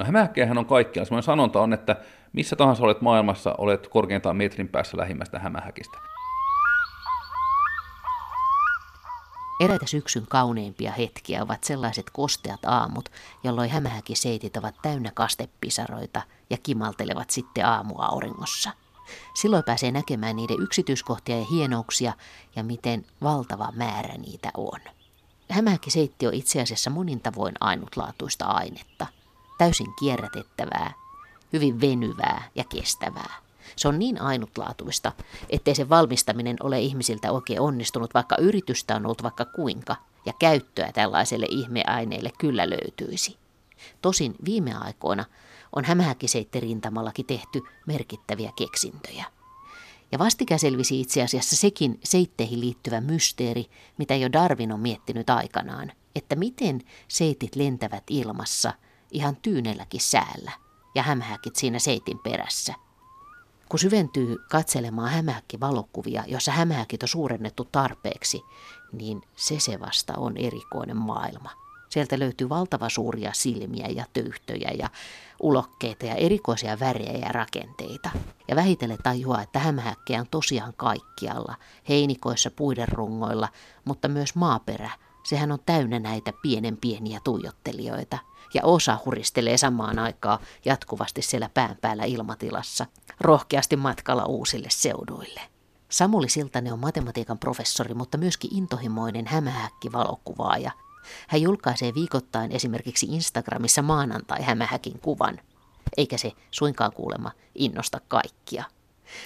No hämähäkkejähän on kaikkialla. Sellainen sanonta on, että missä tahansa olet maailmassa, olet korkeintaan metrin päässä lähimmästä hämähäkistä. Eräitä syksyn kauneimpia hetkiä ovat sellaiset kosteat aamut, jolloin hämähäkiseitit ovat täynnä kastepisaroita ja kimaltelevat sitten aamua auringossa. Silloin pääsee näkemään niiden yksityiskohtia ja hienouksia ja miten valtava määrä niitä on. Hämähäkiseitti on itse asiassa monin tavoin ainutlaatuista ainetta. Täysin kierrätettävää, hyvin venyvää ja kestävää. Se on niin ainutlaatuista, ettei sen valmistaminen ole ihmisiltä oikein onnistunut, vaikka yritystä on ollut vaikka kuinka, ja käyttöä tällaiselle ihmeaineelle kyllä löytyisi. Tosin viime aikoina on rintamalla tehty merkittäviä keksintöjä. Ja vastikään selvisi itse asiassa sekin seitteihin liittyvä mysteeri, mitä jo Darwin on miettinyt aikanaan, että miten seitit lentävät ilmassa ihan tyynelläkin säällä ja hämähäkit siinä seitin perässä – kun syventyy katselemaan hämähäkki-valokuvia, jossa hämähäkit on suurennettu tarpeeksi, niin se se vasta on erikoinen maailma. Sieltä löytyy valtava suuria silmiä ja töyhtöjä ja ulokkeita ja erikoisia värejä ja rakenteita. Ja vähitellen tajuaa, että hämähäkkejä on tosiaan kaikkialla, heinikoissa, puiden rungoilla, mutta myös maaperä. Sehän on täynnä näitä pienen pieniä tuijottelijoita – ja osa huristelee samaan aikaan jatkuvasti siellä pään päällä ilmatilassa, rohkeasti matkalla uusille seuduille. Samuli Siltanen on matematiikan professori, mutta myöskin intohimoinen hämähäkki-valokuvaaja. Hän julkaisee viikoittain esimerkiksi Instagramissa maanantai hämähäkin kuvan, eikä se suinkaan kuulema innosta kaikkia.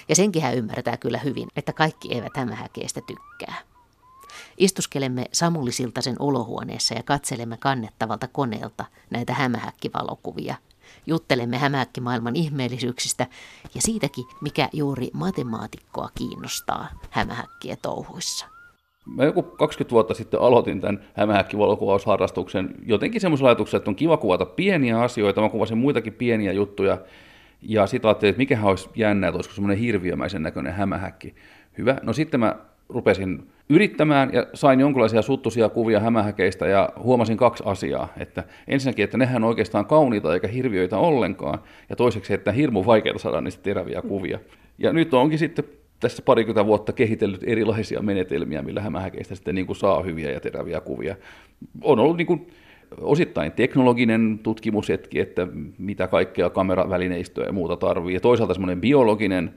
Ja senkin hän ymmärtää kyllä hyvin, että kaikki eivät hämähäkeistä tykkää. Istuskelemme Samuli Siltasen olohuoneessa ja katselemme kannettavalta koneelta näitä hämähäkkivalokuvia. Juttelemme hämähäkkimaailman ihmeellisyyksistä ja siitäkin, mikä juuri matemaatikkoa kiinnostaa hämähäkkiä touhuissa. Mä joku 20 vuotta sitten aloitin tämän hämähäkkivalokuvausharrastuksen jotenkin semmoisella ajatuksella, että on kiva kuvata pieniä asioita, mä kuvasin muitakin pieniä juttuja, ja sitten ajattelin, että mikähän olisi jännää, että olisiko semmoinen hirviömäisen näköinen hämähäkki. Hyvä. No sitten mä rupesin yrittämään ja sain jonkinlaisia suttuisia kuvia hämähäkeistä ja huomasin kaksi asiaa. Että ensinnäkin, että nehän on oikeastaan kauniita eikä hirviöitä ollenkaan, ja toiseksi, että hirmu vaikeaa saada niistä teräviä kuvia. Ja nyt onkin sitten tässä parikymmentä vuotta kehitellyt erilaisia menetelmiä, millä hämähäkeistä sitten niin kuin saa hyviä ja teräviä kuvia. On ollut niin kuin osittain teknologinen tutkimushetki, että mitä kaikkea kameravälineistöä ja muuta tarvii, ja toisaalta semmoinen biologinen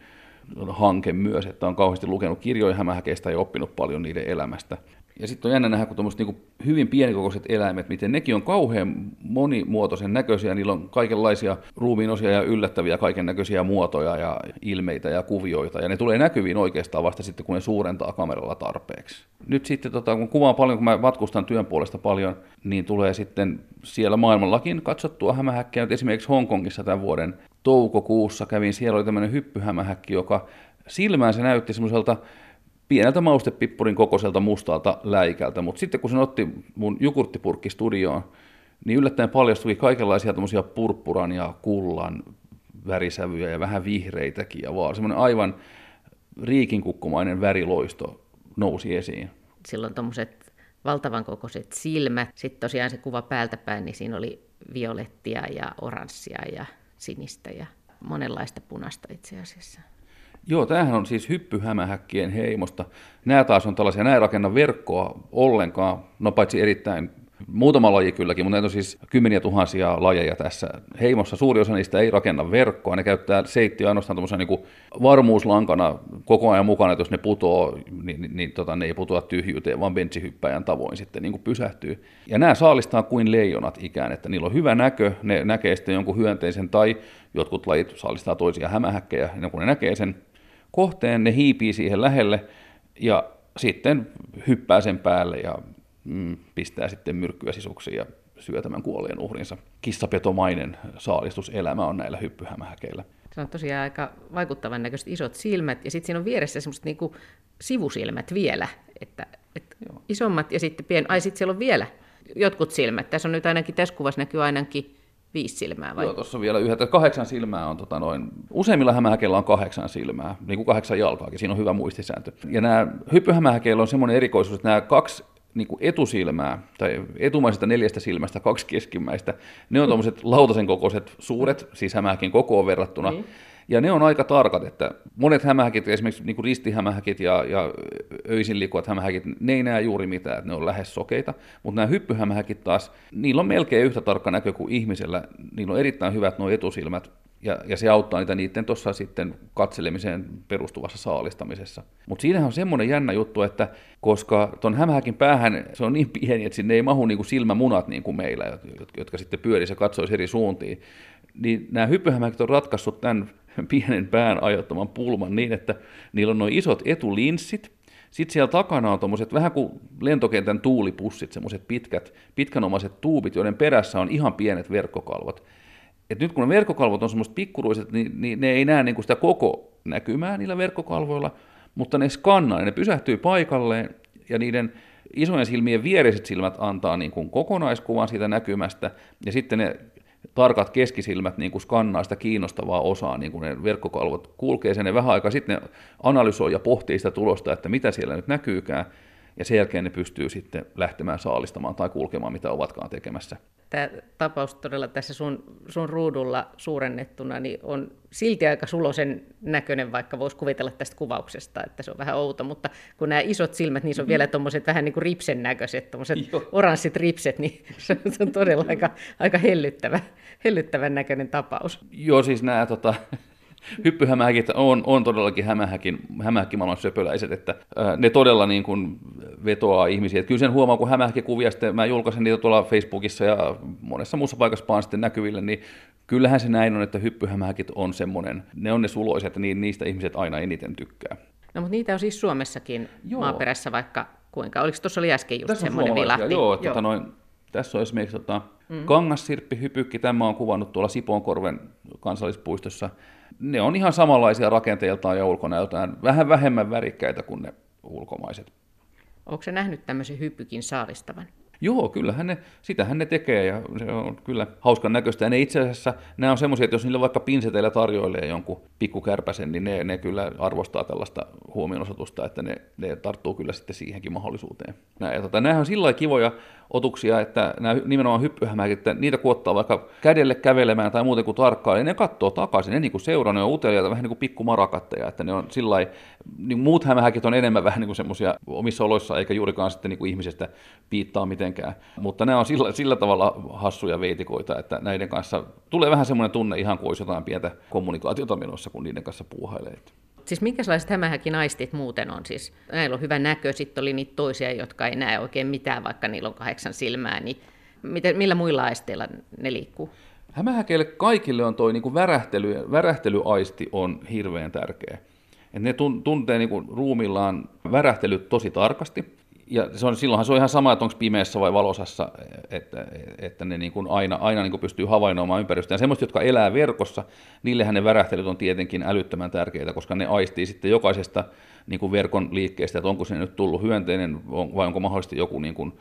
hanke myös, että on kauheasti lukenut kirjoja hämähäkeistä ja oppinut paljon niiden elämästä. Ja sitten on jännä nähdä, kun tuommoiset niin hyvin pienikokoiset eläimet, miten nekin on kauhean monimuotoisen näköisiä, niillä on kaikenlaisia ruumiinosia ja yllättäviä kaiken näköisiä muotoja ja ilmeitä ja kuvioita, ja ne tulee näkyviin oikeastaan vasta sitten, kun ne suurentaa kameralla tarpeeksi. Nyt sitten, tota, kun kuvaan paljon, kun mä matkustan työn puolesta paljon, niin tulee sitten siellä maailmallakin katsottua hämähäkkejä. Nyt esimerkiksi Hongkongissa tämän vuoden toukokuussa kävin, siellä oli tämmöinen hyppyhämähäkki, joka silmään se näytti semmoiselta pieneltä maustepippurin kokoiselta mustalta läikältä, mutta sitten kun se otti mun jukurttipurkki studioon, niin yllättäen paljastui kaikenlaisia tämmöisiä purppuran ja kullan värisävyjä ja vähän vihreitäkin ja vaan semmoinen aivan riikinkukkumainen väriloisto nousi esiin. Silloin tuommoiset valtavan kokoiset silmät, sitten tosiaan se kuva päältä päin, niin siinä oli violettia ja oranssia ja sinistä ja monenlaista punasta itse asiassa. Joo, tämähän on siis hyppyhämähäkkien heimosta. Nämä taas on tällaisia, nämä ei rakenna verkkoa ollenkaan, no paitsi erittäin Muutama laji kylläkin, mutta näitä on siis kymmeniä tuhansia lajeja tässä heimossa. Suuri osa niistä ei rakenna verkkoa, ne käyttää seittiä ainoastaan niin varmuuslankana koko ajan mukana, että jos ne putoo, niin, niin, niin tota, ne ei putoa tyhjyyteen, vaan bentsihyppäjän tavoin sitten niin kuin pysähtyy. Ja nämä saalistaa kuin leijonat ikään, että niillä on hyvä näkö, ne näkee sitten jonkun hyönteisen tai jotkut lajit saalistaa toisia hämähäkkejä, ja kun ne näkee sen kohteen, ne hiipii siihen lähelle ja sitten hyppää sen päälle ja mm, pistää sitten myrkkyä sisuksiin ja syö tämän kuolleen uhrinsa. Kissapetomainen saalistuselämä on näillä hyppyhämähäkeillä. Se on tosiaan aika vaikuttavan näköiset isot silmät, ja sitten siinä on vieressä semmoiset niinku sivusilmät vielä, että, että isommat ja sitten pien... Ai sitten siellä on vielä jotkut silmät. Tässä on nyt ainakin, tässä kuvassa näkyy ainakin viisi silmää vai? Joo, tuossa on vielä yhdet. Kahdeksan silmää on tota noin, useimmilla hämähäkeillä on kahdeksan silmää, niin kuin kahdeksan jalkaakin, siinä on hyvä muistisääntö. Ja nämä hyppyhämähäkeillä on semmoinen erikoisuus, että nämä kaksi niin kuin etusilmää, tai etumaisesta neljästä silmästä kaksi keskimmäistä, ne on tuommoiset lautasen kokoiset suuret, siis hämähäkin kokoon verrattuna, niin. Ja ne on aika tarkat, että monet hämähäkit, esimerkiksi niin ristihämähäkit ja, ja öisin liikkuvat hämähäkit, ne ei näe juuri mitään, että ne on lähes sokeita, mutta nämä hyppyhämähäkit taas, niillä on melkein yhtä tarkka näkö kuin ihmisellä, niillä on erittäin hyvät nuo etusilmät, ja, ja se auttaa niitä niiden tuossa sitten katselemiseen perustuvassa saalistamisessa. Mutta siinähän on semmoinen jännä juttu, että koska tuon hämähäkin päähän se on niin pieni, että sinne ei mahu niin kuin silmämunat niin kuin meillä, jotka sitten pyörisi ja katsoisi eri suuntiin, niin nämä hyppyhämähäkit on ratkaissut tämän pienen pään aiheuttaman pulman niin, että niillä on noin isot etulinssit, sitten siellä takana on tuommoiset vähän kuin lentokentän tuulipussit, semmoiset pitkät, pitkänomaiset tuubit, joiden perässä on ihan pienet verkkokalvot. Et nyt kun ne verkkokalvot on semmoiset pikkuruiset, niin, niin ne ei näe niin kuin sitä koko näkymää niillä verkkokalvoilla, mutta ne skannaa, ne pysähtyy paikalleen ja niiden isojen silmien viereiset silmät antaa niin kuin kokonaiskuvan siitä näkymästä, ja sitten ne tarkat keskisilmät niin kuin skannaa sitä kiinnostavaa osaa, niin kuin ne verkkokalvot kulkee sen, ne vähän aikaa sitten ne analysoi ja pohtii sitä tulosta, että mitä siellä nyt näkyykään, ja sen jälkeen ne pystyy sitten lähtemään saalistamaan tai kulkemaan, mitä ovatkaan tekemässä. Tämä tapaus todella tässä sun, sun ruudulla suurennettuna niin on silti aika sulosen näköinen, vaikka voisi kuvitella tästä kuvauksesta, että se on vähän outo, mutta kun nämä isot silmät, niin se on mm. vielä tuommoiset vähän niin kuin ripsen näköiset, tuommoiset oranssit ripset, niin se on todella aika, aika hellyttävä, hellyttävän näköinen tapaus. Joo, siis nämä tota, hyppyhämähäkit on, on todellakin hämähäkin, hämähäkkimaailman söpöläiset, että ää, ne todella niin kuin vetoaa ihmisiä. Että kyllä sen huomaa, kun hämähäkkikuvia sitten, mä julkaisen niitä tuolla Facebookissa ja monessa muussa paikassa vaan sitten näkyville, niin kyllähän se näin on, että hyppyhämähäkit on semmoinen, ne on ne suloiset, niin niistä ihmiset aina eniten tykkää. No mutta niitä on siis Suomessakin Joo. maaperässä vaikka kuinka. Oliko tuossa oli äsken just tässä semmoinen vilahti? Joo, Joo. Tota noin, tässä on esimerkiksi tota, mm. kangassirppi, hypykki, tämä on kuvannut tuolla Sipoonkorven kansallispuistossa ne on ihan samanlaisia rakenteiltaan ja ulkonäöltään, vähän vähemmän värikkäitä kuin ne ulkomaiset. Onko se nähnyt tämmöisen hyppykin saalistavan? Joo, kyllähän ne, sitähän ne tekee ja se on kyllä hauskan näköistä. Ja ne itse asiassa, nämä on semmoisia, että jos niille vaikka pinseteillä tarjoilee jonkun pikkukärpäsen, niin ne, ne kyllä arvostaa tällaista huomionosoitusta, että ne, ne tarttuu kyllä sitten siihenkin mahdollisuuteen. Nämä, ja tota, nämä on sillä kivoja otuksia, että nämä nimenomaan hyppyhämähäkit, että niitä kuottaa vaikka kädelle kävelemään tai muuten kuin tarkkaan, niin ne katsoo takaisin, ne niin seuraa, ne on uteliaita, vähän niin kuin pikkumarakatteja, että ne on sillä niin muut hämähäkit on enemmän vähän niin kuin semmoisia omissa oloissa, eikä juurikaan sitten niin kuin ihmisestä piittaa mitenkään, mutta ne on sillä, sillä tavalla hassuja veitikoita, että näiden kanssa tulee vähän semmoinen tunne ihan kuin olisi jotain pientä kommunikaatiota menossa, kun niiden kanssa puuhailee. Siis minkälaiset hämähäkin aistit muuten on? Siis näillä on hyvä näkö, sitten oli niitä toisia, jotka ei näe oikein mitään, vaikka niillä on kahdeksan silmää, niin miten, millä muilla aisteilla ne liikkuu? Hämähäkeille kaikille on tuo niin värähtely, värähtelyaisti on hirveän tärkeä. Et ne tuntee niin kuin ruumillaan värähtelyt tosi tarkasti, ja se on, silloinhan se on ihan sama, että onko pimeässä vai valosassa, että, että ne niin kuin aina, aina niin kuin pystyy havainnoimaan ympäristöä. Ja semmoiset, jotka elää verkossa, niillehän ne värähtelyt on tietenkin älyttömän tärkeitä, koska ne aistii sitten jokaisesta niin kuin verkon liikkeestä, että onko se nyt tullut hyönteinen vai onko mahdollisesti joku niin kuin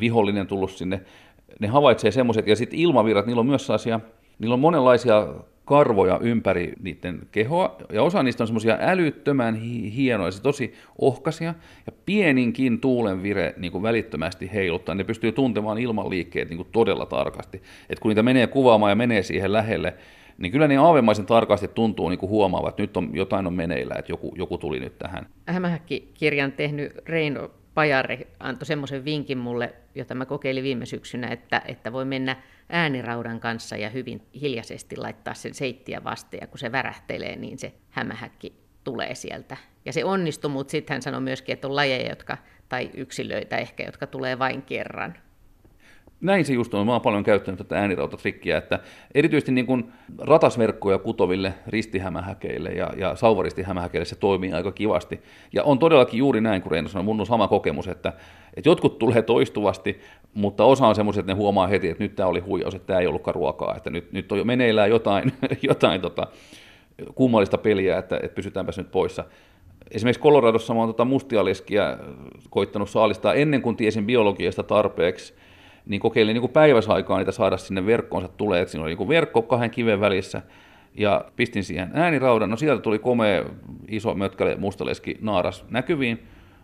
vihollinen tullut sinne. Ne havaitsee semmoiset, ja sitten ilmavirrat, niillä on myös sellaisia, niillä on monenlaisia karvoja ympäri niiden kehoa, ja osa niistä on semmoisia älyttömän hienoja, se tosi ohkaisia, ja pieninkin tuulenvire niin kuin välittömästi heiluttaa, ne pystyy tuntemaan ilmanliikkeet niin kuin todella tarkasti. Et kun niitä menee kuvaamaan ja menee siihen lähelle, niin kyllä niin aavemaisen tarkasti tuntuu niin kuin huomaavat, että nyt on, jotain on meneillä, että joku, joku tuli nyt tähän. Hämähäkki-kirjan tehnyt Reino Pajari antoi semmoisen vinkin mulle, jota mä kokeilin viime syksynä, että, että voi mennä ääniraudan kanssa ja hyvin hiljaisesti laittaa sen seittiä vasten, ja kun se värähtelee, niin se hämähäkki tulee sieltä. Ja se onnistui, mutta sitten hän sanoi myöskin, että on lajeja, jotka, tai yksilöitä ehkä, jotka tulee vain kerran näin se just on. Mä oon paljon käyttänyt tätä äänirautatrikkiä, että erityisesti niin kuin ratasverkkoja kutoville ristihämähäkeille ja, ja sauvaristihämähäkeille se toimii aika kivasti. Ja on todellakin juuri näin, kun Reino sanoi, mun on sama kokemus, että, että jotkut tulee toistuvasti, mutta osa on semmoiset, että ne huomaa heti, että nyt tämä oli huijaus, että tämä ei ollutkaan ruokaa, että nyt, nyt on jo meneillään jotain, jotain tota, kummallista peliä, että, että pysytäänpäs nyt poissa. Esimerkiksi Coloradossa mä oon tota mustialeskiä koittanut saalistaa ennen kuin tiesin biologiasta tarpeeksi, niin kokeilin niin päiväsaikaa niitä saada sinne verkkoonsa tulee, että siinä oli niin verkko kahden kiven välissä, ja pistin siihen ääniraudan, no sieltä tuli komea iso mötkäle mustaleski naaras näkyviin,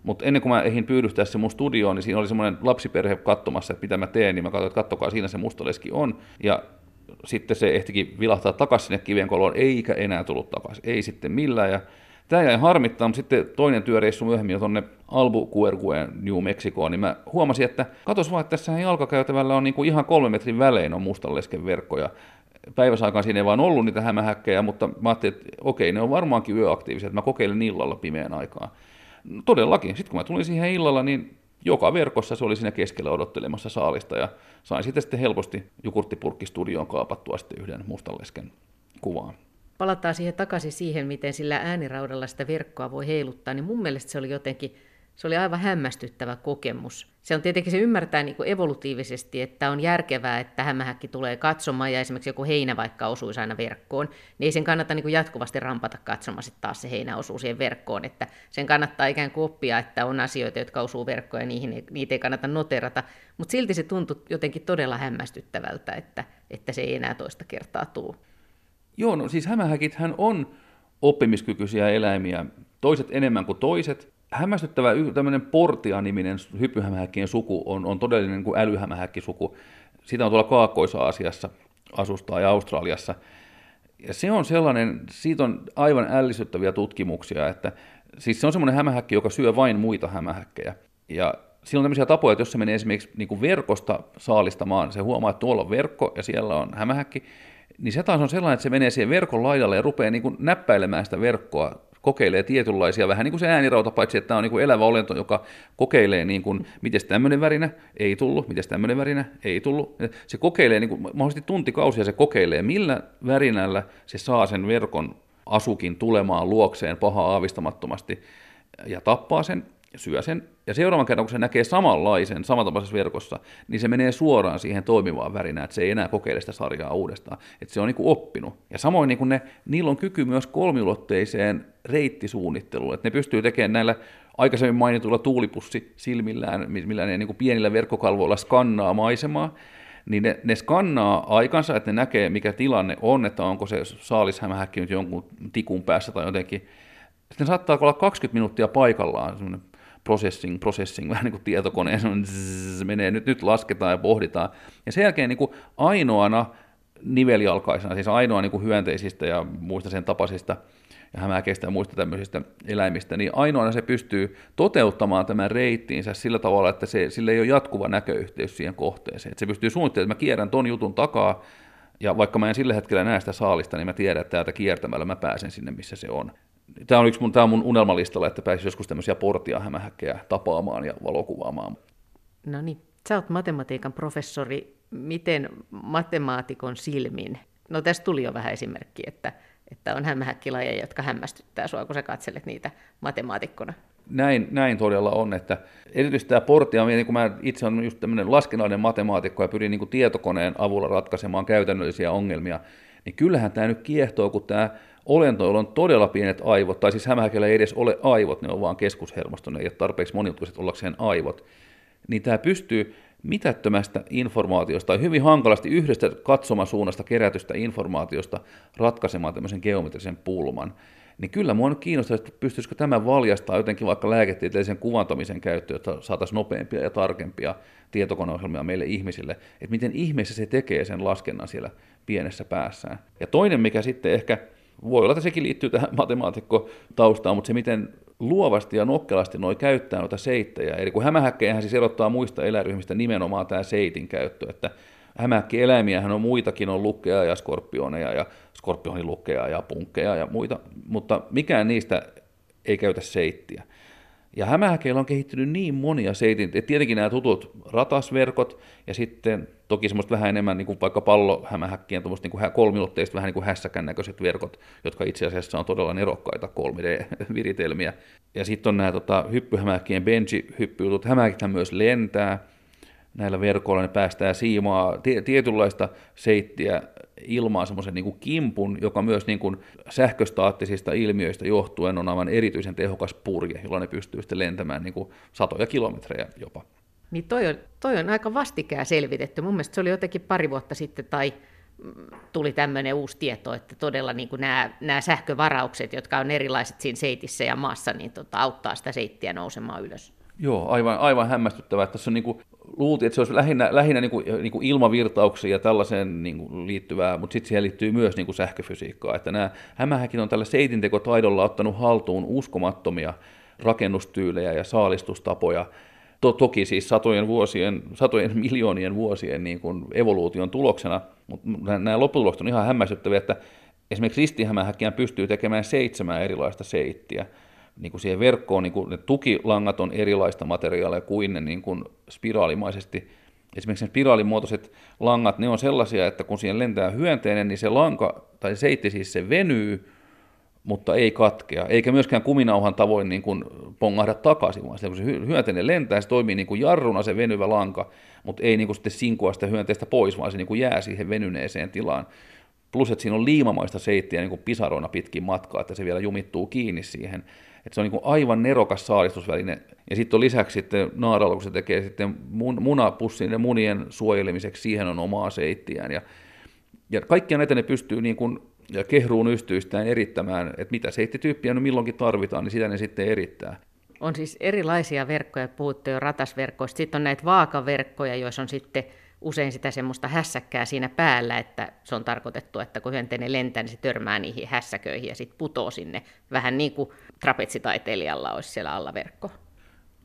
Mutta ennen kuin mä ehdin pyydystää se mun studioon, niin siinä oli semmoinen lapsiperhe katsomassa, että mitä mä teen, niin mä katsoin, että kattokaa, siinä se mustaleski on. Ja sitten se ehtikin vilahtaa takaisin sinne kivenkoloon, eikä enää tullut takaisin, ei sitten millään. Ja tämä jäi harmittaa, mutta sitten toinen työreissu myöhemmin tuonne Albuquerqueen New Mexicoon, niin mä huomasin, että katos vaan, että tässä jalkakäytävällä on niinku ihan kolme metrin välein on mustalesken verkkoja. Päiväsaikaan siinä ei vaan ollut niitä hämähäkkejä, mutta mä ajattelin, että okei, ne on varmaankin yöaktiivisia, että mä kokeilen illalla pimeän aikaa. No, todellakin, sitten kun mä tulin siihen illalla, niin joka verkossa se oli siinä keskellä odottelemassa saalista ja sain sitten, sitten helposti Jukurttipurkki-studioon kaapattua sitten yhden mustalesken kuvaan. Palataan siihen takaisin siihen, miten sillä ääniraudalla sitä verkkoa voi heiluttaa, niin mun mielestä se oli jotenkin se oli aivan hämmästyttävä kokemus. Se on tietenkin se ymmärtää niin kuin evolutiivisesti, että on järkevää, että hämähäkki tulee katsomaan ja esimerkiksi joku heinä vaikka osuisi aina verkkoon, niin ei sen kannata niin kuin jatkuvasti rampata katsomaan sitten taas se heinä osuu siihen verkkoon, että sen kannattaa ikään kuin oppia, että on asioita, jotka osuu verkkoon ja niihin, niitä ei kannata noterata, mutta silti se tuntui jotenkin todella hämmästyttävältä, että, että se ei enää toista kertaa tule. Joo, no siis hämähäkithän on oppimiskykyisiä eläimiä, toiset enemmän kuin toiset, hämmästyttävä tämmöinen Portia-niminen hyppyhämähäkkien suku on, on todellinen niin kuin älyhämähäkkisuku. Sitä on tuolla Kaakkois-Aasiassa asustaa ja Australiassa. Ja se on sellainen, siitä on aivan ällistyttäviä tutkimuksia, että siis se on semmoinen hämähäkki, joka syö vain muita hämähäkkejä. Ja siinä on tämmöisiä tapoja, että jos se menee esimerkiksi niin kuin verkosta saalistamaan, se huomaa, että tuolla on verkko ja siellä on hämähäkki, niin se taas on sellainen, että se menee siihen verkon laidalle ja rupeaa niin kuin näppäilemään sitä verkkoa kokeilee tietynlaisia, vähän niin kuin se äänirauta, paitsi että tämä on niin kuin elävä olento, joka kokeilee, niin kuin, miten tämmöinen värinä ei tullut, miten tämmöinen värinä ei tullut. Se kokeilee niin kuin, mahdollisesti tuntikausia, se kokeilee, millä värinällä se saa sen verkon asukin tulemaan luokseen pahaa aavistamattomasti ja tappaa sen syö sen, ja seuraavan kerran, kun se näkee samanlaisen, samantapaisessa verkossa, niin se menee suoraan siihen toimivaan värinään, että se ei enää kokeile sitä sarjaa uudestaan, että se on niin kuin oppinut. Ja samoin niin kuin ne, niillä on kyky myös kolmiulotteiseen reittisuunnitteluun, että ne pystyy tekemään näillä aikaisemmin mainituilla tuulipussi silmillään, millä ne niin kuin pienillä verkkokalvoilla skannaa maisemaa, niin ne, ne skannaa aikansa, että ne näkee, mikä tilanne on, että onko se saalishämähäkki nyt jonkun tikun päässä tai jotenkin. Sitten saattaa olla 20 minuuttia paikallaan, semmoinen processing, processing, vähän niin kuin tietokoneen, zzz, menee, nyt, nyt lasketaan ja pohditaan. Ja sen jälkeen niin kuin ainoana niveljalkaisena, siis ainoa niin kuin hyönteisistä ja muista sen tapaisista ja hämäkeistä ja muista tämmöisistä eläimistä, niin ainoana se pystyy toteuttamaan tämän reittiinsä sillä tavalla, että se, sillä ei ole jatkuva näköyhteys siihen kohteeseen. Että se pystyy suunnittelemaan, että mä kierrän ton jutun takaa, ja vaikka mä en sillä hetkellä näe sitä saalista, niin mä tiedän, että täältä kiertämällä mä pääsen sinne, missä se on tämä on yksi mun, tämä on mun unelmalistalla, että pääsisi joskus tämmöisiä portia hämähäkkejä tapaamaan ja valokuvaamaan. No niin, sä oot matematiikan professori. Miten matemaatikon silmin? No tässä tuli jo vähän esimerkki, että, että on hämähäkkilajeja, jotka hämmästyttää sua, kun sä katselet niitä matemaatikkona. Näin, näin todella on, että erityisesti tämä portia, niin kun mä itse olen just tämmöinen laskennallinen matemaatikko ja pyrin niin tietokoneen avulla ratkaisemaan käytännöllisiä ongelmia, niin kyllähän tämä nyt kiehtoo, kun tämä olentoilla on todella pienet aivot, tai siis hämähäkellä ei edes ole aivot, ne on vaan keskushermosto, ne ei ole tarpeeksi monimutkaiset ollakseen aivot, niin tämä pystyy mitättömästä informaatiosta tai hyvin hankalasti yhdestä katsomasuunnasta kerätystä informaatiosta ratkaisemaan tämmöisen geometrisen pulman. Niin kyllä nyt kiinnostaa, että pystyisikö tämä valjastaa jotenkin vaikka lääketieteellisen kuvantamisen käyttöön, että saataisiin nopeampia ja tarkempia tietokoneohjelmia meille ihmisille, että miten ihmeessä se tekee sen laskennan siellä pienessä päässään. Ja toinen, mikä sitten ehkä voi olla, että sekin liittyy tähän matemaatikko-taustaan, mutta se miten luovasti ja nokkelasti noi käyttää noita seittejä. Eli kun hämähäkkejähän siis erottaa muista eläinryhmistä nimenomaan tämä seitin käyttö, että hämähäkkieläimiähän on muitakin, on lukkeja ja skorpioneja ja skorpionilukkeja ja punkkeja ja muita, mutta mikään niistä ei käytä seittiä. Ja hämähäkeillä on kehittynyt niin monia seitin, että tietenkin nämä tutut ratasverkot ja sitten toki semmoista vähän enemmän niin kuin vaikka pallohämähäkkien tuommoista niin kolmiulotteiset vähän niin kuin hässäkän näköiset verkot, jotka itse asiassa on todella nerokkaita 3D-viritelmiä. Ja sitten on nämä tota, hyppyhämähäkkien benji-hyppyjutut. Hämähäkithän myös lentää näillä verkoilla, ne päästää siimaa tietynlaista seittiä ilmaan semmoisen niin kimpun, joka myös niin kuin sähköstaattisista ilmiöistä johtuen on aivan erityisen tehokas purje, jolla ne pystyy sitten lentämään niin kuin satoja kilometrejä jopa. Niin toi on, toi on aika vastikään selvitetty. Mun mielestä se oli jotenkin pari vuotta sitten tai tuli tämmöinen uusi tieto, että todella niin kuin nämä, nämä sähkövaraukset, jotka on erilaiset siinä seitissä ja maassa, niin tota, auttaa sitä seittiä nousemaan ylös. Joo, aivan, aivan hämmästyttävää. Tässä on niin kuin, luultiin, että se olisi lähinnä, lähinnä niin kuin, niin kuin ilmavirtauksia ja tällaiseen niin kuin liittyvää, mutta sitten siihen liittyy myös niin kuin sähköfysiikkaa. Että nämä hämähäkin on tällä seitintekotaidolla ottanut haltuun uskomattomia rakennustyylejä ja saalistustapoja, to, toki siis satojen vuosien, satojen miljoonien vuosien niin kuin evoluution tuloksena, mutta nämä lopputulokset on ihan hämmästyttäviä, että esimerkiksi ristihämähäkkiä pystyy tekemään seitsemän erilaista seittiä. Niin kuin siihen verkkoon niin kuin ne tukilangat on erilaista materiaalia kuin ne niin kuin spiraalimaisesti. Esimerkiksi ne spiraalimuotoiset langat, ne on sellaisia, että kun siihen lentää hyönteinen, niin se lanka, tai seitti siis se venyy, mutta ei katkea, eikä myöskään kuminauhan tavoin niin kuin pongahda takaisin, vaan kun se hyönteinen lentää, se toimii niin kuin jarruna se venyvä lanka, mutta ei niin kuin sitten sinkua sitä hyönteistä pois, vaan se niin kuin jää siihen venyneeseen tilaan. Plus, että siinä on liimamaista seittiä niin kuin pisaroina pitkin matkaa, että se vielä jumittuu kiinni siihen. Että se on niin kuin aivan nerokas saalistusväline. Ja sitten on lisäksi sitten naaralla, kun se tekee sitten mun, munapussin ja munien suojelemiseksi, siihen on omaa seittiään. Ja, ja kaikkia näitä ne pystyy niin kuin ja kehruun ystyistään erittämään, että mitä seittityyppiä no milloinkin tarvitaan, niin sitä ne sitten erittää. On siis erilaisia verkkoja, puhuttu jo ratasverkkoista. Sitten on näitä vaakaverkkoja, joissa on sitten usein sitä semmoista hässäkkää siinä päällä, että se on tarkoitettu, että kun hyönteinen lentää, niin se törmää niihin hässäköihin ja sitten putoo sinne. Vähän niin kuin trapetsitaiteilijalla olisi siellä alla verkko.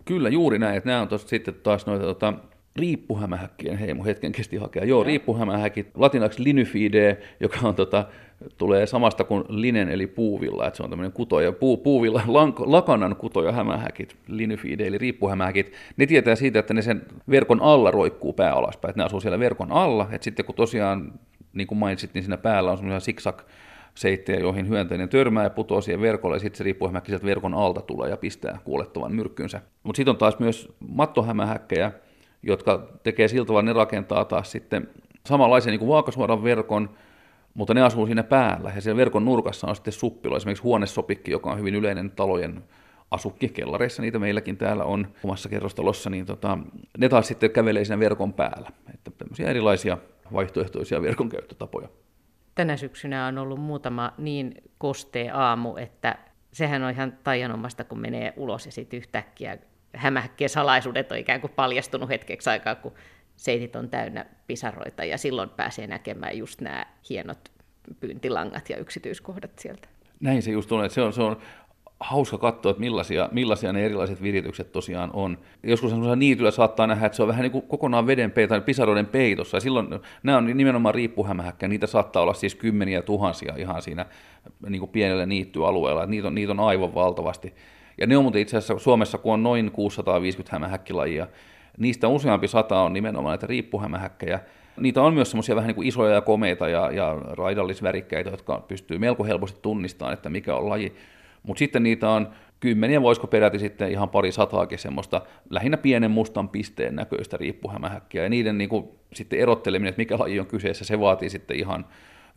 Kyllä, juuri näin. Että nämä on tosta sitten taas noita tota, riippuhämähäkkien heimo, hetken kesti hakea. Joo, riippuhämähäkit, latinaksi linufide, joka on tota, tulee samasta kuin linen eli puuvilla, että se on tämmöinen kutoja, puu, puuvilla, lank, lakanan kutoja hämähäkit, linufide eli riippuhämähäkit, ne tietää siitä, että ne sen verkon alla roikkuu pää alaspäin, että ne asuu siellä verkon alla, että sitten kun tosiaan, niin kuin mainitsit, niin siinä päällä on semmoisia siksak seittejä, joihin hyönteinen törmää ja putoaa siihen verkolle, ja sitten se riippuhämähäkki sieltä verkon alta tulee ja pistää kuolettavan myrkkynsä. Mutta sitten on taas myös mattohämähäkkejä, jotka tekee sillä tavalla, ne rakentaa taas sitten samanlaisen niin kuin vaakasuoran verkon, mutta ne asuu siinä päällä, ja siellä verkon nurkassa on sitten suppilo, esimerkiksi huonesopikki, joka on hyvin yleinen talojen asukki, kellareissa niitä meilläkin täällä on omassa kerrostalossa, niin tota, ne taas sitten kävelee siinä verkon päällä. Että tämmöisiä erilaisia vaihtoehtoisia verkon käyttötapoja. Tänä syksynä on ollut muutama niin kostee aamu, että sehän on ihan taianomasta, kun menee ulos ja sitten yhtäkkiä hämähäkkien salaisuudet on ikään kuin paljastunut hetkeksi aikaa, kun seitit on täynnä pisaroita ja silloin pääsee näkemään just nämä hienot pyyntilangat ja yksityiskohdat sieltä. Näin se just on, että se on, se on hauska katsoa, että millaisia, millaisia ne erilaiset viritykset tosiaan on. Joskus niityllä saattaa nähdä, että se on vähän niin kuin kokonaan veden peito, tai pisaroiden peitossa, ja silloin nämä on nimenomaan riippuhämähäkkä, niitä saattaa olla siis kymmeniä tuhansia ihan siinä niin kuin pienellä niittyalueella, niitä on, niitä on aivan valtavasti. Ja ne on muuten itse asiassa Suomessa, kun on noin 650 hämähäkkilajia, niistä useampi sata on nimenomaan näitä riippuhämähäkkejä. Niitä on myös semmoisia vähän niin kuin isoja ja komeita ja, ja raidallisvärikkäitä, jotka pystyy melko helposti tunnistamaan, että mikä on laji. Mutta sitten niitä on kymmeniä, voisiko peräti sitten ihan pari sataakin semmoista lähinnä pienen mustan pisteen näköistä riippuhämähäkkiä. Ja niiden niin kuin, sitten erotteleminen, että mikä laji on kyseessä, se vaatii sitten ihan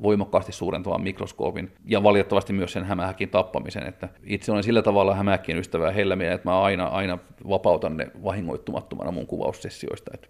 voimakkaasti suurentavan mikroskoopin ja valitettavasti myös sen hämähäkin tappamisen. Että itse olen sillä tavalla hämähäkkien ystävä ja helmiä, että mä aina, aina vapautan ne vahingoittumattomana mun kuvaussessioista. Että.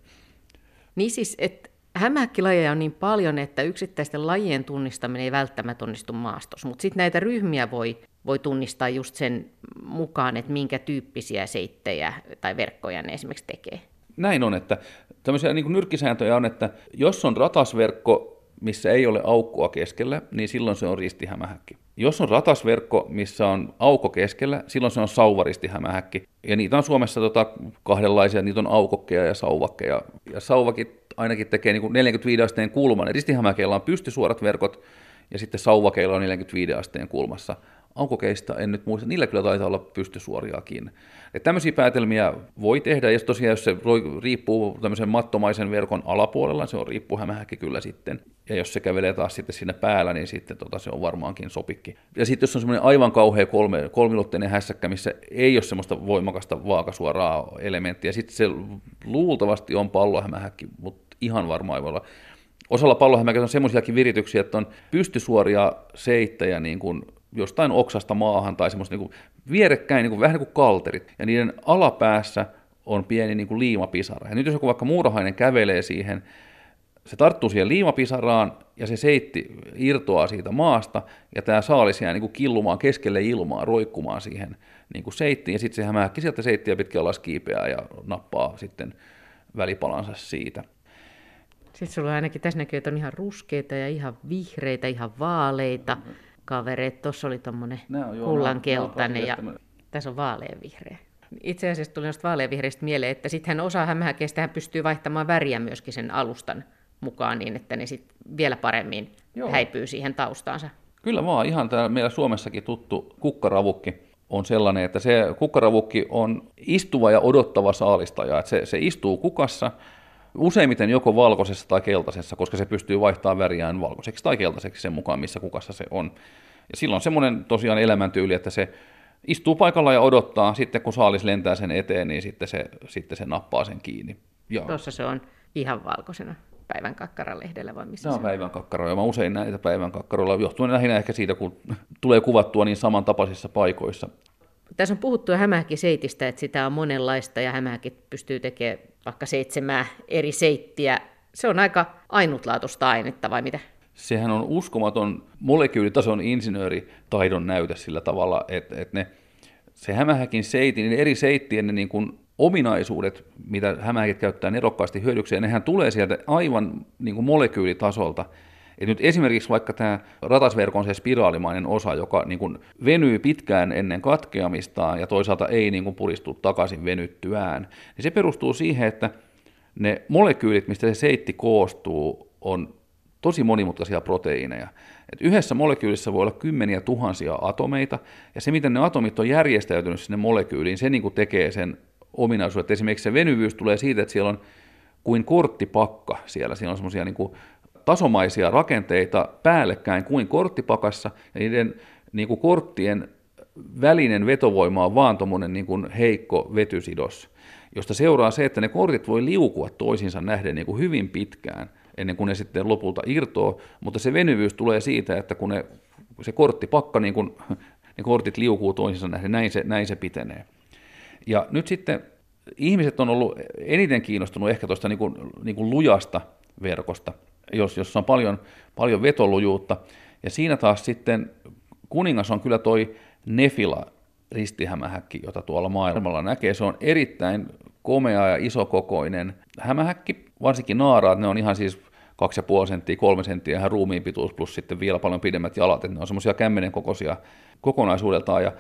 Niin siis, että hämähäkkilajeja on niin paljon, että yksittäisten lajien tunnistaminen ei välttämättä onnistu maastossa, mutta sitten näitä ryhmiä voi, voi tunnistaa just sen mukaan, että minkä tyyppisiä seittejä tai verkkoja ne esimerkiksi tekee. Näin on, että tämmöisiä niin nyrkkisääntöjä on, että jos on ratasverkko, missä ei ole aukkoa keskellä, niin silloin se on ristihämähäkki. Jos on ratasverkko, missä on aukko keskellä, silloin se on sauvaristihämähäkki. Ja niitä on Suomessa tota kahdenlaisia, niitä on aukokkeja ja sauvakkeja. Ja sauvakit ainakin tekee niin kuin 45 asteen kulman. Ristihämäkeillä on pystysuorat verkot, ja sitten sauvakeilla on 45 asteen kulmassa aukokeista en nyt muista, niillä kyllä taitaa olla pystysuoriakin. Että tämmöisiä päätelmiä voi tehdä, ja tosiaan jos se riippuu tämmöisen mattomaisen verkon alapuolella, se on riippuhämähäkki kyllä sitten. Ja jos se kävelee taas sitten sinne päällä, niin sitten tota, se on varmaankin sopikki. Ja sitten jos on semmoinen aivan kauhea kolme, kolmilotteinen hässäkkä, missä ei ole semmoista voimakasta vaakasuoraa elementtiä, sitten se luultavasti on pallohämähäkki, mutta ihan varmaan ei voi olla. Osalla pallohämähäkki on semmoisiakin virityksiä, että on pystysuoria seittäjä niin kuin jostain oksasta maahan tai semmoista niin vierekkäin, niin kuin, vähän niin kuin kalterit, ja niiden alapäässä on pieni niin kuin liimapisara. Ja nyt jos joku vaikka muurahainen kävelee siihen se tarttuu siihen liimapisaraan ja se seitti irtoaa siitä maasta ja tämä saalis jää niin kuin killumaan keskelle ilmaa, roikkumaan siihen niin kuin seittiin ja sitten se hämähäkki sieltä seittiä pitkin alas kiipeää ja nappaa sitten välipalansa siitä. Sitten sulla ainakin tässä näkyy, että on ihan ruskeita ja ihan vihreitä, ihan vaaleita kavereita. Tuossa oli tuommoinen kullankeltainen ja tässä on vaaleanvihreä. Itse asiassa tuli noista vaaleanvihreistä mieleen, että sitten osa hämähäkeistä hän pystyy vaihtamaan väriä myöskin sen alustan mukaan niin, että ne sitten vielä paremmin Joo. häipyy siihen taustaansa. Kyllä vaan, ihan täällä meillä Suomessakin tuttu kukkaravukki on sellainen, että se kukkaravukki on istuva ja odottava saalistaja, että se, se istuu kukassa, useimmiten joko valkoisessa tai keltaisessa, koska se pystyy vaihtamaan väriään valkoiseksi tai keltaiseksi sen mukaan, missä kukassa se on. Ja silloin semmoinen tosiaan elämäntyyli, että se istuu paikalla ja odottaa, sitten kun saalis lentää sen eteen, niin sitten se, sitten se nappaa sen kiinni. Ja... Tuossa se on ihan valkoisena päivän kakkara-lehdellä vai missä Tämä on päivän kakkaro, ja mä usein näitä päivän kakkaroilla, johtuen lähinnä ehkä siitä, kun tulee kuvattua niin samantapaisissa paikoissa. Tässä on puhuttu hämähäkiseitistä, että sitä on monenlaista, ja hämähäkit pystyy tekemään vaikka seitsemää eri seittiä. Se on aika ainutlaatuista ainetta, vai mitä? Sehän on uskomaton molekyylitason insinööritaidon näytä sillä tavalla, että, että ne, se hämähäkin seiti, niin eri seittien ne niin kuin ominaisuudet, mitä hämähäkit käyttää nerokkaasti hyödykseen, nehän tulee sieltä aivan niin kuin molekyylitasolta. Et nyt esimerkiksi vaikka tämä ratasverkon se spiraalimainen osa, joka niin kuin venyy pitkään ennen katkeamistaan ja toisaalta ei niin kuin puristu takaisin venyttyään, niin se perustuu siihen, että ne molekyylit, mistä se seitti koostuu, on tosi monimutkaisia proteiineja. Et yhdessä molekyylissä voi olla kymmeniä tuhansia atomeita, ja se, miten ne atomit on järjestäytynyt sinne molekyyliin, se niin kuin tekee sen ominaisuudet. Esimerkiksi se venyvyys tulee siitä, että siellä on kuin korttipakka siellä. Siellä on semmoisia niin tasomaisia rakenteita päällekkäin kuin korttipakassa, ja niiden niin kuin korttien välinen vetovoima on vaan tuommoinen niin heikko vetysidos, josta seuraa se, että ne kortit voi liukua toisiinsa nähden niin kuin hyvin pitkään, ennen kuin ne sitten lopulta irtoo, mutta se venyvyys tulee siitä, että kun ne, se korttipakka, niin kuin, ne kortit liukuu toisiinsa nähden, näin se, näin se pitenee. Ja nyt sitten ihmiset on ollut eniten kiinnostunut ehkä tuosta niin kuin, niin kuin lujasta verkosta, jos, jossa on paljon, paljon vetolujuutta. Ja siinä taas sitten kuningas on kyllä toi Nefila ristihämähäkki, jota tuolla maailmalla näkee. Se on erittäin komea ja isokokoinen hämähäkki, varsinkin naaraat, ne on ihan siis 2,5 senttiä, 3 senttiä ihan ruumiin pituus plus sitten vielä paljon pidemmät jalat, että ne on semmoisia kämmenen kokoisia kokonaisuudeltaan ja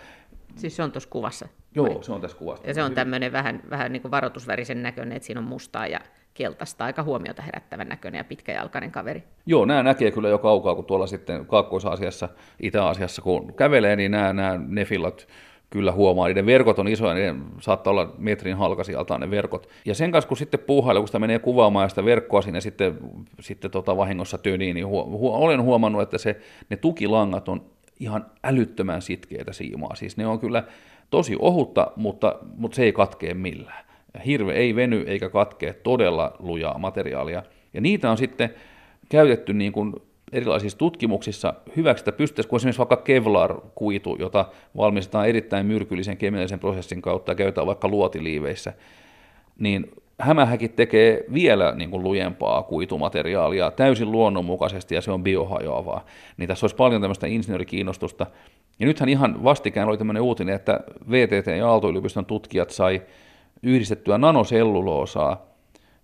Siis se on tuossa kuvassa? Joo, vai? se on tässä kuvassa. Ja se on tämmöinen vähän, vähän niin kuin varoitusvärisen näköinen, että siinä on mustaa ja keltaista, aika huomiota herättävän näköinen ja pitkäjalkainen kaveri. Joo, nämä näkee kyllä jo kaukaa, kun tuolla sitten Kaakkois-Aasiassa, Itä-Aasiassa, kun kävelee, niin nämä, nämä nefillat kyllä huomaa. Niiden verkot on isoja, niiden saattaa olla metrin halkasijaltaan ne verkot. Ja sen kanssa, kun sitten puuhailee, kun sitä menee kuvaamaan ja sitä verkkoa sinne sitten, sitten tota vahingossa töniin, niin huo, huo, olen huomannut, että se, ne tukilangat on ihan älyttömän sitkeitä siimaa. Siis ne on kyllä tosi ohutta, mutta, mutta se ei katkee millään. Hirve ei veny eikä katkee todella lujaa materiaalia. Ja niitä on sitten käytetty niin kuin erilaisissa tutkimuksissa hyväksi, että pystyttäisiin, kun esimerkiksi vaikka Kevlar-kuitu, jota valmistetaan erittäin myrkyllisen kemiallisen prosessin kautta ja käytetään vaikka luotiliiveissä, niin hämähäkit tekee vielä niin kuin lujempaa kuitumateriaalia täysin luonnonmukaisesti ja se on biohajoavaa. Niin tässä olisi paljon tämmöistä insinöörikiinnostusta. Ja nythän ihan vastikään oli tämmöinen uutinen, että VTT ja Aalto-yliopiston tutkijat sai yhdistettyä nanoselluloosaa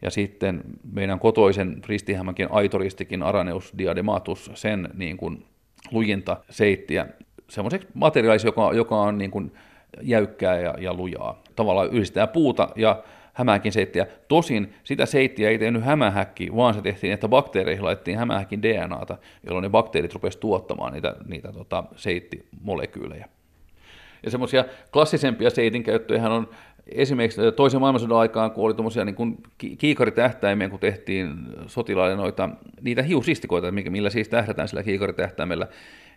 ja sitten meidän kotoisen ristihämänkin aitoristikin Araneus diadematus, sen niin kuin lujinta seittiä semmoiseksi materiaaliksi, joka, joka on niin kuin jäykkää ja, ja lujaa. Tavallaan yhdistää puuta ja hämähäkin seittiä. Tosin sitä seittiä ei tehnyt hämähäkki, vaan se tehtiin, että bakteereihin laitettiin hämähäkin DNAta, jolloin ne bakteerit rupesivat tuottamaan niitä, niitä tota, seittimolekyylejä. Ja semmoisia klassisempia seitin käyttöjä on esimerkiksi toisen maailmansodan aikaan, kun oli tuommoisia niin kiikaritähtäimiä, kun tehtiin sotilaille noita, niitä hiusistikoita, millä siis tähdätään sillä kiikaritähtäimellä,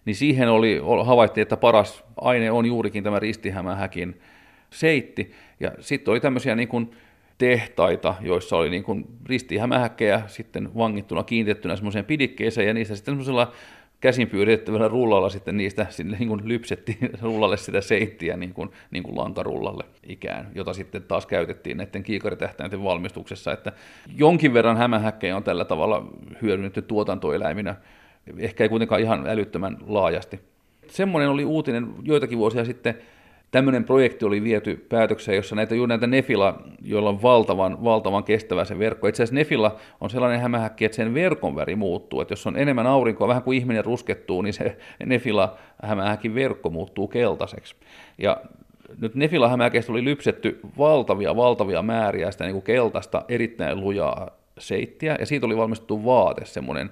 niin siihen oli, havaittiin, että paras aine on juurikin tämä ristihämähäkin seitti. Ja sitten oli tämmöisiä niin kuin tehtaita, joissa oli niin kuin ristihämähäkkejä sitten vangittuna, kiinnitettynä semmoiseen pidikkeeseen, ja niistä sitten semmoisella käsin pyöritettävällä rullalla sitten niistä sinne niin kuin lypsettiin rullalle sitä seittiä niin kuin, niin kuin lankarullalle ikään, jota sitten taas käytettiin näiden kiikaritähtäinten valmistuksessa, että jonkin verran hämähäkkejä on tällä tavalla hyödynnetty tuotantoeläiminä, ehkä ei kuitenkaan ihan älyttömän laajasti. Semmoinen oli uutinen joitakin vuosia sitten, tämmöinen projekti oli viety päätökseen, jossa näitä, juuri näitä Nefila, joilla on valtavan, valtavan kestävä se verkko. Itse asiassa Nefila on sellainen hämähäkki, että sen verkon väri muuttuu. Että jos on enemmän aurinkoa, vähän kuin ihminen ruskettuu, niin se Nefila hämähäkin verkko muuttuu keltaiseksi. Ja nyt Nefila hämähäkeistä oli lypsetty valtavia, valtavia määriä sitä niin kuin keltaista, erittäin lujaa seittiä, ja siitä oli valmistettu vaate, semmoinen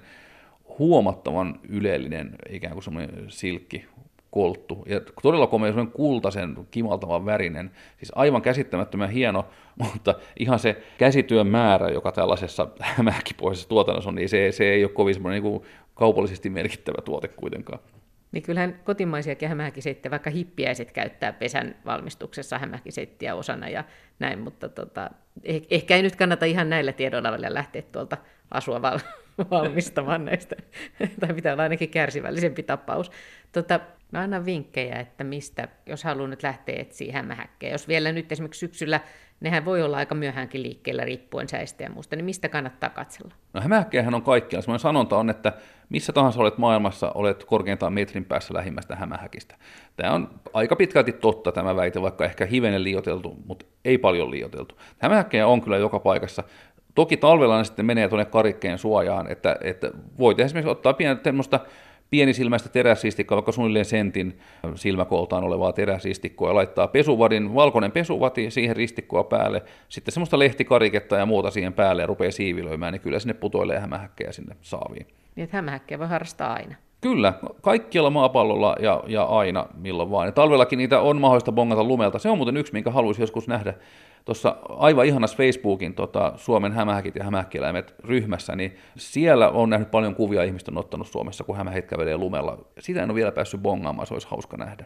huomattavan ylellinen ikään kuin semmoinen silkki kolttu. Ja todella komea, semmoinen kultaisen, kimaltavan värinen. Siis aivan käsittämättömän hieno, mutta ihan se käsityön määrä, joka tällaisessa hämähäkipohjaisessa tuotannossa on, niin se, se ei ole kovin semmoinen niin kaupallisesti merkittävä tuote kuitenkaan. Niin kyllähän kotimaisiakin hämähäkiseittiä, vaikka hippiäiset käyttää pesän valmistuksessa hämähäkiseittiä osana ja näin, mutta tota, eh, ehkä ei nyt kannata ihan näillä tiedoilla vielä lähteä tuolta asua valmistamaan näistä, tai pitää olla ainakin kärsivällisempi tapaus. Tota, mä annan vinkkejä, että mistä, jos haluaa nyt lähteä etsiä hämähäkkejä. Jos vielä nyt esimerkiksi syksyllä, nehän voi olla aika myöhäänkin liikkeellä riippuen säistä ja muusta, niin mistä kannattaa katsella? No hämähäkkejähän on kaikkialla. Sellainen sanonta on, että missä tahansa olet maailmassa, olet korkeintaan metrin päässä lähimmästä hämähäkistä. Tämä on aika pitkälti totta tämä väite, vaikka ehkä hivenen liioteltu, mutta ei paljon liioteltu. Hämähäkkejä on kyllä joka paikassa. Toki talvella ne sitten menee tuonne karikkeen suojaan, että, että voit esimerkiksi ottaa pientä pienisilmäistä teräsistikkoa, vaikka suunnilleen sentin silmäkooltaan olevaa teräsistikkoa ja laittaa pesuvadin, valkoinen pesuvati siihen ristikkoa päälle, sitten semmoista lehtikariketta ja muuta siihen päälle ja rupeaa siivilöimään, niin kyllä sinne putoilee hämähäkkejä sinne saaviin. Niin, että hämähäkkejä voi harrastaa aina. Kyllä, kaikkialla maapallolla ja, ja aina milloin vaan. Ja talvellakin niitä on mahdollista bongata lumelta. Se on muuten yksi, minkä haluaisin joskus nähdä tuossa aivan ihanassa Facebookin tota, Suomen hämähäkit ja hämähäkieläimet ryhmässä, niin siellä on nähnyt paljon kuvia ihmistä on ottanut Suomessa, kun hämähät kävelee lumella. Sitä en ole vielä päässyt bongaamaan, se olisi hauska nähdä.